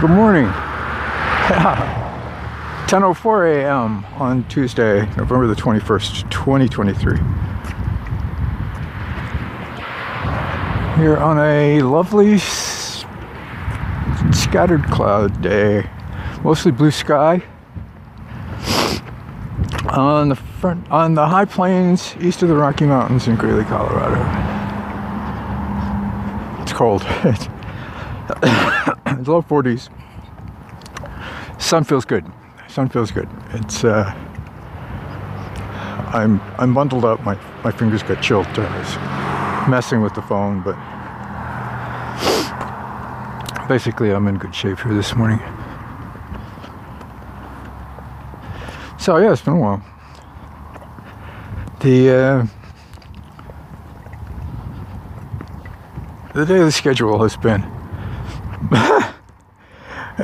Good morning. 10:04 a.m. on Tuesday, November the 21st, 2023. Here on a lovely scattered cloud day, mostly blue sky. On the front, on the high plains east of the Rocky Mountains in Greeley, Colorado. It's cold. It's low 40s. Sun feels good. Sun feels good. It's uh, I'm I'm bundled up. My my fingers got chilled. I was messing with the phone, but basically I'm in good shape here this morning. So yeah, it's been a while. The uh, the daily schedule has been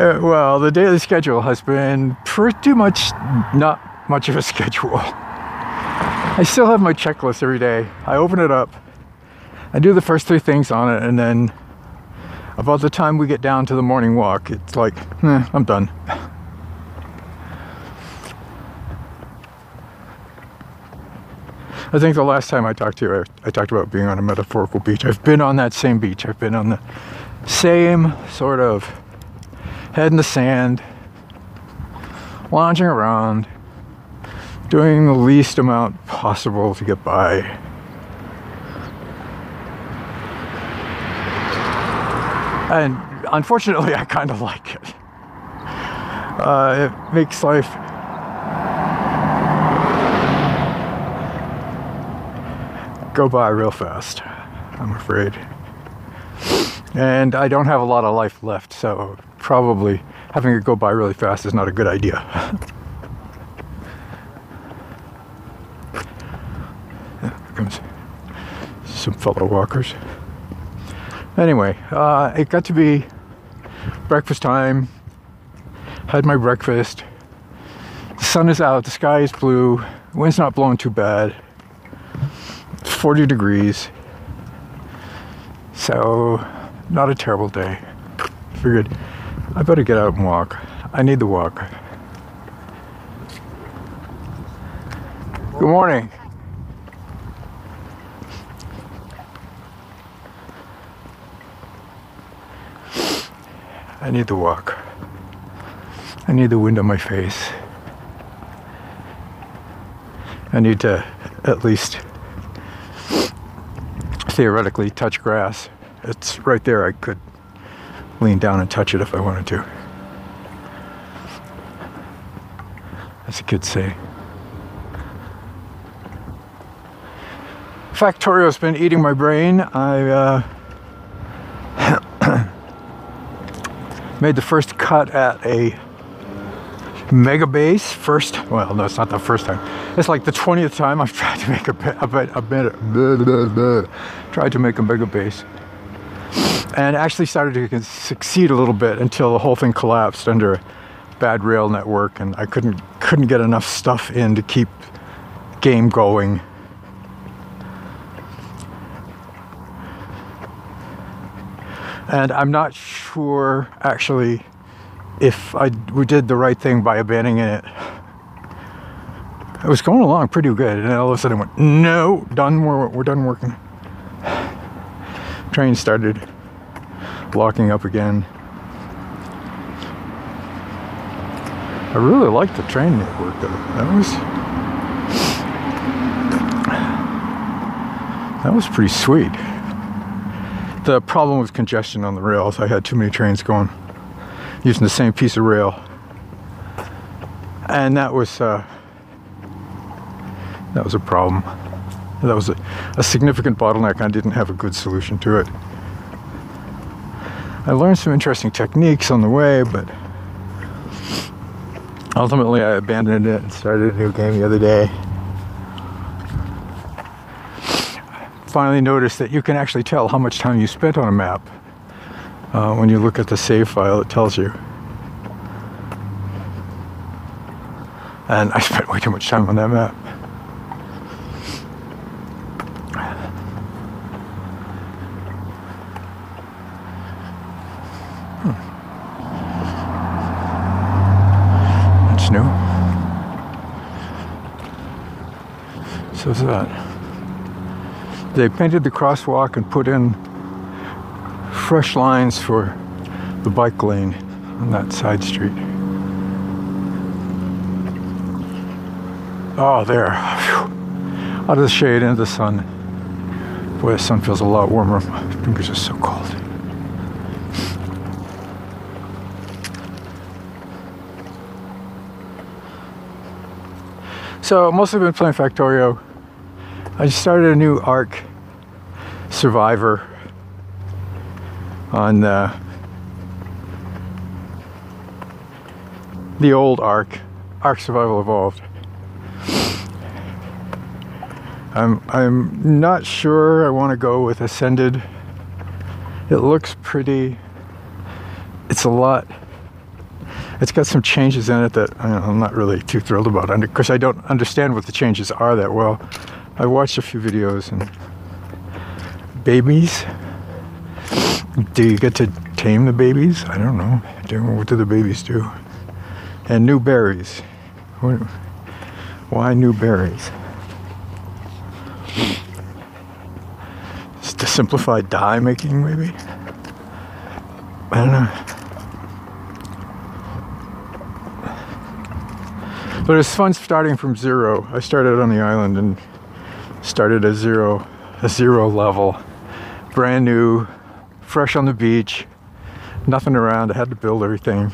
Uh, well, the daily schedule has been pretty much not much of a schedule. I still have my checklist every day. I open it up, I do the first three things on it, and then about the time we get down to the morning walk, it's like, eh, I'm done. I think the last time I talked to you, I, I talked about being on a metaphorical beach. I've been on that same beach. I've been on the same sort of head in the sand, lounging around, doing the least amount possible to get by. And unfortunately, I kind of like it. Uh, it makes life go by real fast, I'm afraid. And I don't have a lot of life left, so probably having it go by really fast is not a good idea. Here comes some fellow walkers. Anyway, uh, it got to be breakfast time. Had my breakfast. The sun is out, the sky is blue, wind's not blowing too bad. It's 40 degrees. So, not a terrible day. Figured I better get out and walk. I need the walk. Good morning. I need the walk. I need the wind on my face. I need to at least theoretically touch grass. It's right there. I could lean down and touch it if I wanted to. As the kids say. Factorio's been eating my brain. I uh, made the first cut at a mega base. First, well, no, it's not the first time. It's like the twentieth time I've tried to make a a bit, a bit, tried to make a mega base, and actually started to succeed a little bit until the whole thing collapsed under a bad rail network, and I couldn't couldn't get enough stuff in to keep game going. And I'm not sure actually if I we did the right thing by abandoning it. It was going along pretty good, and then all of a sudden it went, no, done. We're, we're done working. Train started locking up again. I really liked the train network though. That was that was pretty sweet. The problem was congestion on the rails. I had too many trains going using the same piece of rail, and that was uh, that was a problem. That was a, a significant bottleneck. I didn't have a good solution to it. I learned some interesting techniques on the way, but ultimately I abandoned it and started a new game the other day. Finally noticed that you can actually tell how much time you spent on a map. Uh, when you look at the save file, it tells you. And I spent way too much time on that map. That's new. So is that. They painted the crosswalk and put in fresh lines for the bike lane on that side street. Oh, there. Whew. Out of the shade into the sun. Boy, the sun feels a lot warmer. My fingers are so cold. So, mostly been playing Factorio. I started a new Ark Survivor on uh, the old Ark, Ark Survival Evolved. I'm I'm not sure I want to go with Ascended. It looks pretty. It's a lot. It's got some changes in it that I'm not really too thrilled about because I don't understand what the changes are that well. I watched a few videos and babies. Do you get to tame the babies? I don't know. What do the babies do? And new berries. Why new berries? It's to simplify dye making, maybe? I don't know. But it's fun starting from zero. I started on the island and started at zero, a zero level, brand new, fresh on the beach, nothing around. I had to build everything.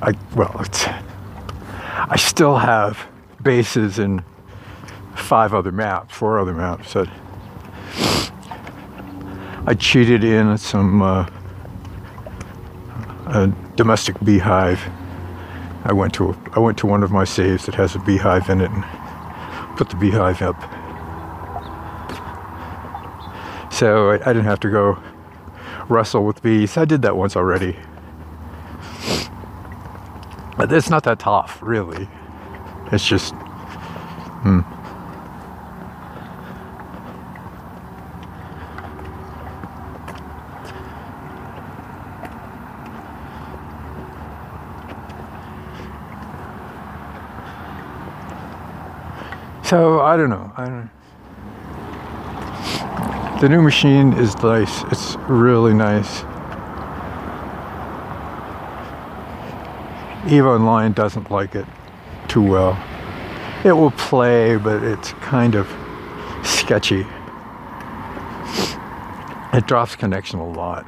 I well, it's I still have bases in five other maps, four other maps. So I cheated in some uh, a domestic beehive. I went to I went to one of my saves that has a beehive in it and put the beehive up. So I, I didn't have to go wrestle with bees. I did that once already. But it's not that tough, really. It's just, hmm. So I don't know. I don't. The new machine is nice. It's really nice. EVE Online doesn't like it too well. It will play, but it's kind of sketchy. It drops connection a lot.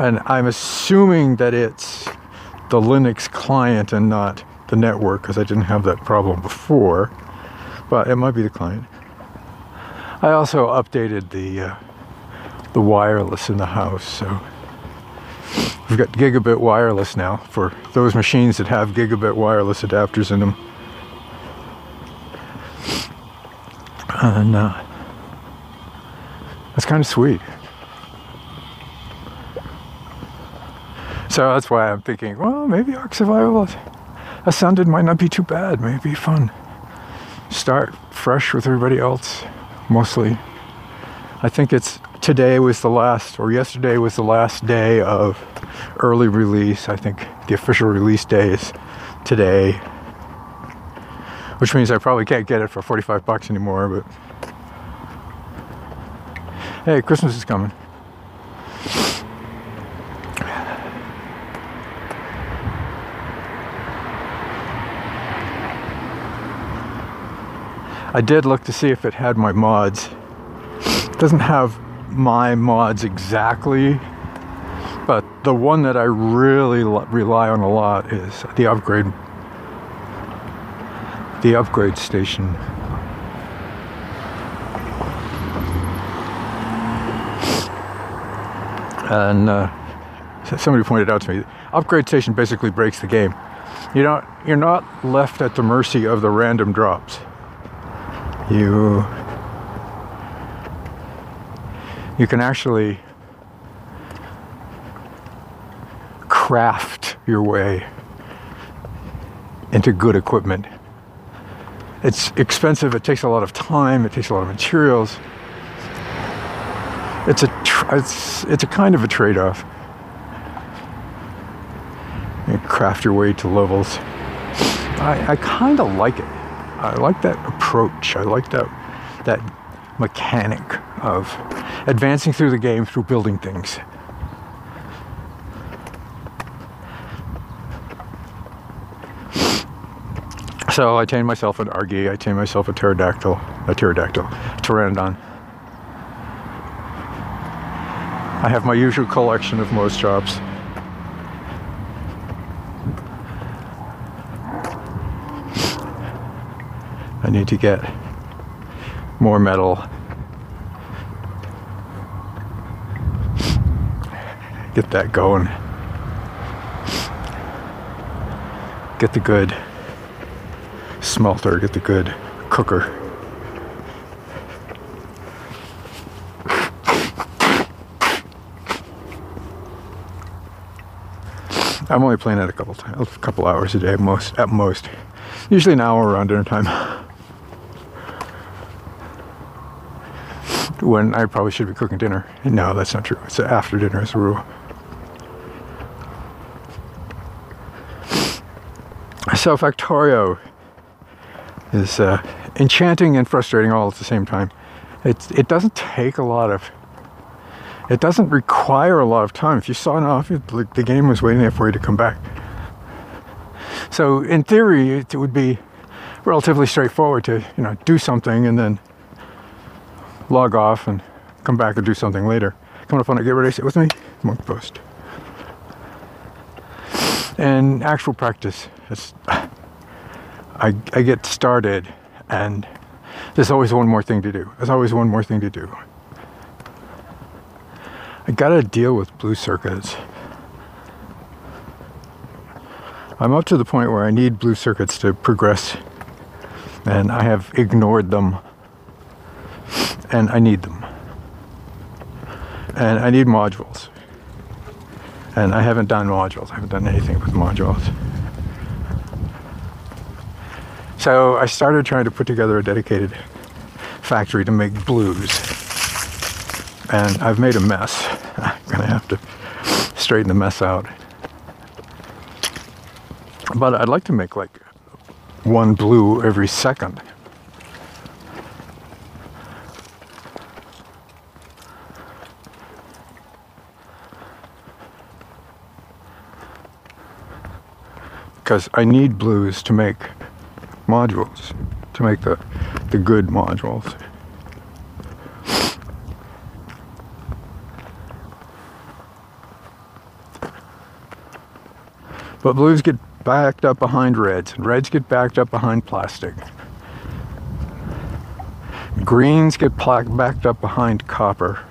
And I'm assuming that it's the Linux client and not the network because I didn't have that problem before but it might be the client. I also updated the uh, the wireless in the house, so we've got gigabit wireless now for those machines that have gigabit wireless adapters in them. And uh, that's kind of sweet. So that's why I'm thinking, well, maybe Ark Survival Ascended might not be too bad. Maybe fun start fresh with everybody else, mostly. I think it's today was the last, or yesterday was the last day of early release. I think the official release day is today, which means I probably can't get it for 45 bucks anymore, but hey, Christmas is coming. I did look to see if it had my mods. It doesn't have my mods exactly, but the one that I really rely on a lot is the upgrade the upgrade station. And uh, somebody pointed out to me, upgrade station basically breaks the game. You know, you're not left at the mercy of the random drops you you can actually craft your way into good equipment. It's expensive, it takes a lot of time, it takes a lot of materials. It's a it's it's a kind of a trade-off. You craft your way to levels. I, I kind of like it. I like that approach. I like that that mechanic of advancing through the game through building things. So I tamed myself an Argy, I tamed myself a pterodactyl, a pterodactyl, a pteranodon. I have my usual collection of Moschops. I need to get more metal. Get that going. Get the good smelter, get the good cooker. I'm only playing it a couple times, a couple hours a day, most at most. Usually an hour around dinner time. When I probably should be cooking dinner. No, that's not true. It's after dinner as a rule. So Factorio is uh, enchanting and frustrating all at the same time. It, it doesn't take a lot of, it doesn't require a lot of time. If you saw off, it, the game was waiting there for you to come back. So in theory, it would be relatively straightforward to you know do something and then log off and come back and do something later. Come up on it, get ready, sit with me, monk post. And actual practice, it's I, I get started and there's always one more thing to do. There's always one more thing to do. I gotta deal with blue circuits. I'm up to the point where I need blue circuits to progress, and I have ignored them, and I need them. And I need modules. And I haven't done modules, I haven't done anything with modules. So I started trying to put together a dedicated factory to make blues. And I've made a mess. I'm gonna have to straighten the mess out. But I'd like to make like one blue every second. Because I need blues to make modules to make the, the good modules. But blues get backed up behind reds, and reds get backed up behind plastic. Greens get backed up behind copper.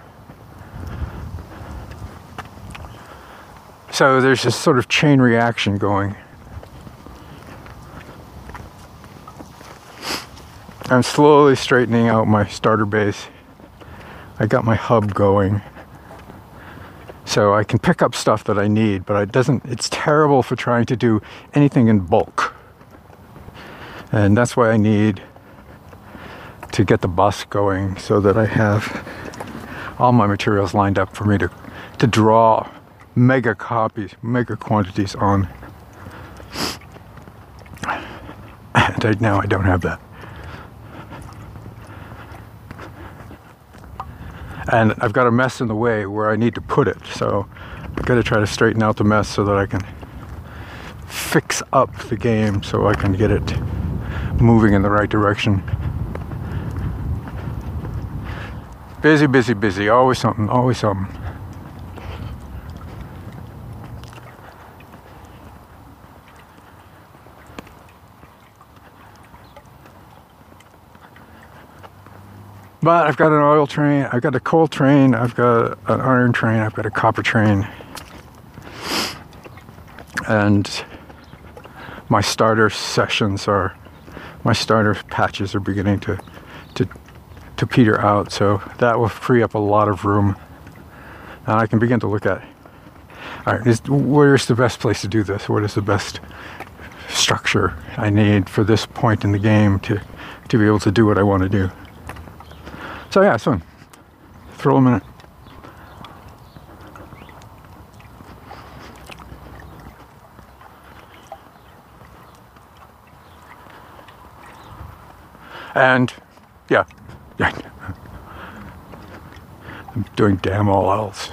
So there's this sort of chain reaction going. I'm slowly straightening out my starter base. I got my hub going. So I can pick up stuff that I need, but it doesn't it's terrible for trying to do anything in bulk. And that's why I need to get the bus going so that I have all my materials lined up for me to to draw mega copies, mega quantities on. And now I don't have that. And I've got a mess in the way where I need to put it. So I've got to try to straighten out the mess so that I can fix up the game so I can get it moving in the right direction. Busy, busy, busy. Always something, always something. But I've got an oil train, I've got a coal train, I've got an iron train, I've got a copper train. And my starter sessions are, my starter patches are beginning to, to, to peter out. So that will free up a lot of room. And I can begin to look at, all right, is, where's the best place to do this? What is the best structure I need for this point in the game to, to be able to do what I want to do? So yeah, it's. Throw them in it. And yeah, yeah. I'm doing damn all else.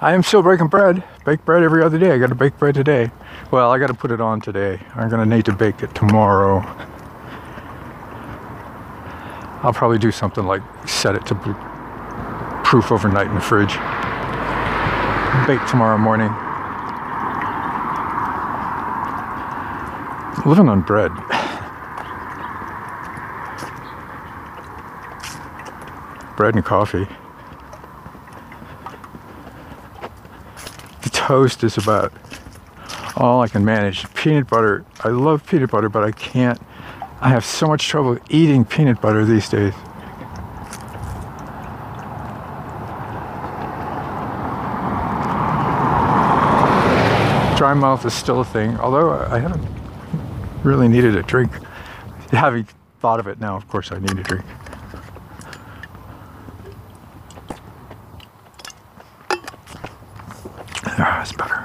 I am still breaking bread. Bake bread every other day. I got to bake bread today. Well, I got to put it on today. I'm going to need to bake it tomorrow. I'll probably do something like set it to proof overnight in the fridge. Bake tomorrow morning. Living on bread. bread and coffee. The toast is about all I can manage. Peanut butter, I love peanut butter, but I can't. I have so much trouble eating peanut butter these days. Dry mouth is still a thing, although I haven't really needed a drink. Having thought of it now, of course, I need a drink. Ah, it's better.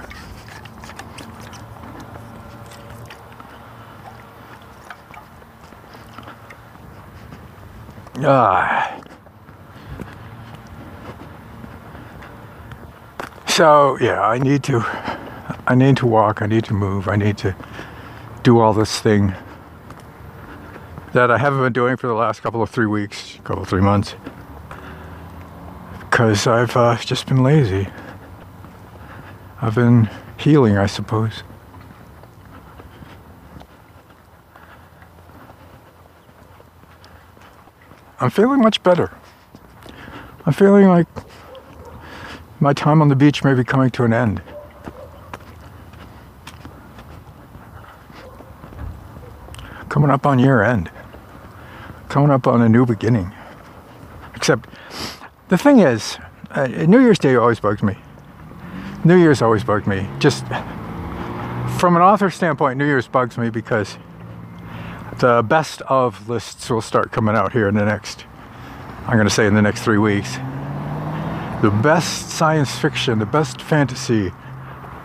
Ah. So yeah, I need to I need to walk, I need to move, I need to do all this thing that I haven't been doing for the last couple of three weeks, couple of three months. Because I've uh, just been lazy. I've been healing, I suppose. I'm feeling much better. I'm feeling like my time on the beach may be coming to an end. Coming up on year end. Coming up on a new beginning. Except the thing is, uh, New Year's Day always bugs me. New Year's always bugged me. Just from an author standpoint, New Year's bugs me because the best of lists will start coming out here in the next, I'm going to say in the next three weeks. The best science fiction, the best fantasy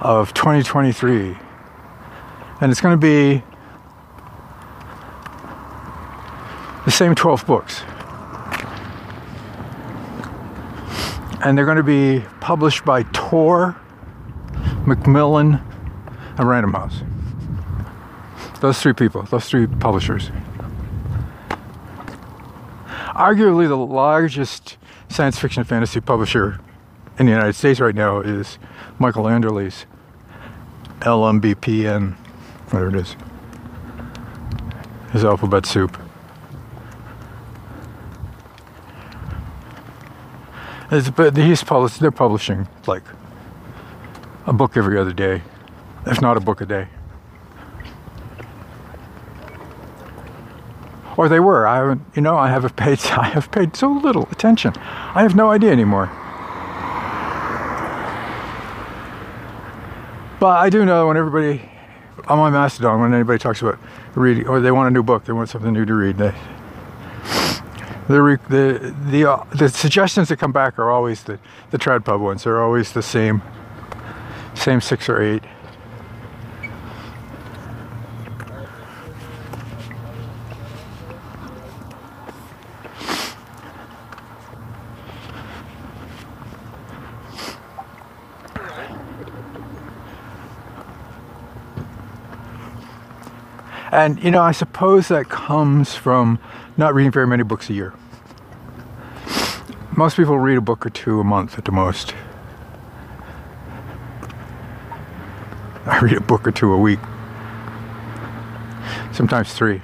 of 2023. And it's going to be the same 12 books. And they're going to be published by Tor Macmillan, and Random House. Those three people, those three publishers. Arguably the largest science fiction fantasy publisher in the United States right now is Michael Anderle's LMBPN, whatever it is. His alphabet soup. but he's published, they're publishing like a book every other day, if not a book a day. Or they were. I you know, I have paid. I have paid so little attention. I have no idea anymore. But I do know when everybody on my Mastodon, when anybody talks about reading, or they want a new book, they want something new to read, they, the the the uh, the suggestions that come back are always the the trad pub ones. They're always the same same six or eight. And you know, I suppose that comes from not reading very many books a year. Most people read a book or two a month at the most. I read a book or two a week, sometimes three.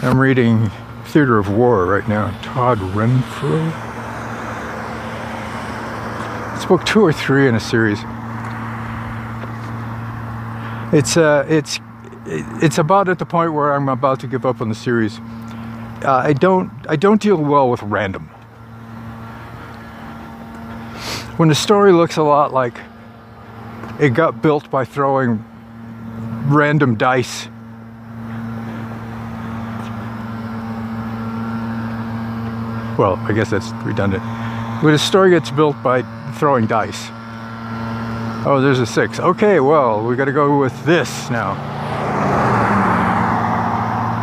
I'm reading Theater of War right now, Todd Renfrew. It's book two or three in a series. It's uh, it's it's about at the point where I'm about to give up on the series. Uh, I don't I don't deal well with random. when the story looks a lot like it got built by throwing random dice. Well, I guess that's redundant. When a story gets built by throwing dice. Oh, there's a six. Okay, well, we got to go with this now.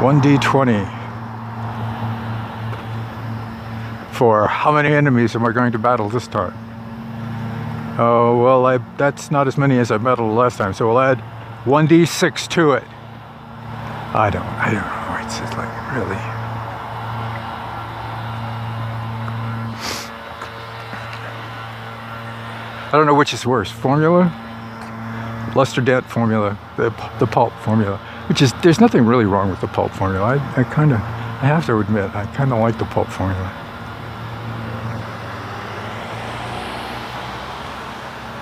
1d20. For how many enemies am I going to battle this time? Oh, well, I, that's not as many as I battled last time, so we'll add 1d6 to it. I don't, I don't know. It's just like, really. I don't know which is worse, formula, Lester Dent formula, the, the pulp formula, which is, there's nothing really wrong with the pulp formula. I, I kind of, I have to admit, I kind of like the pulp formula.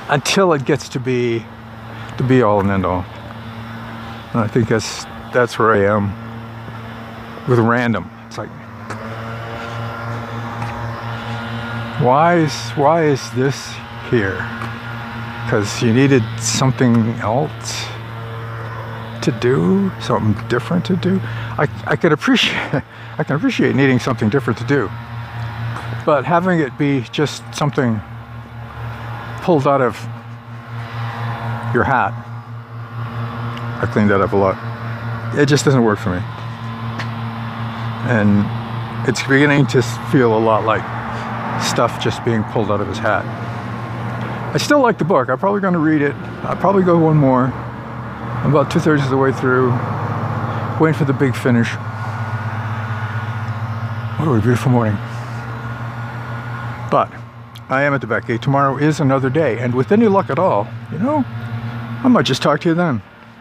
Until it gets to be the be all and end all. And I think that's, that's where I am with random. It's like, why is, why is this here because you needed something else to do, something different to do. I, I could appreciate I can appreciate needing something different to do, but having it be just something pulled out of your hat, I cleaned that up a lot. It just doesn't work for me, and it's beginning to feel a lot like stuff just being pulled out of his hat. I still like the book. I'm probably going to read it. I'll probably go one more. I'm about two thirds of the way through, waiting for the big finish. What a beautiful morning. But I am at the back gate. Tomorrow is another day, and with any luck at all, you know, I might just talk to you then.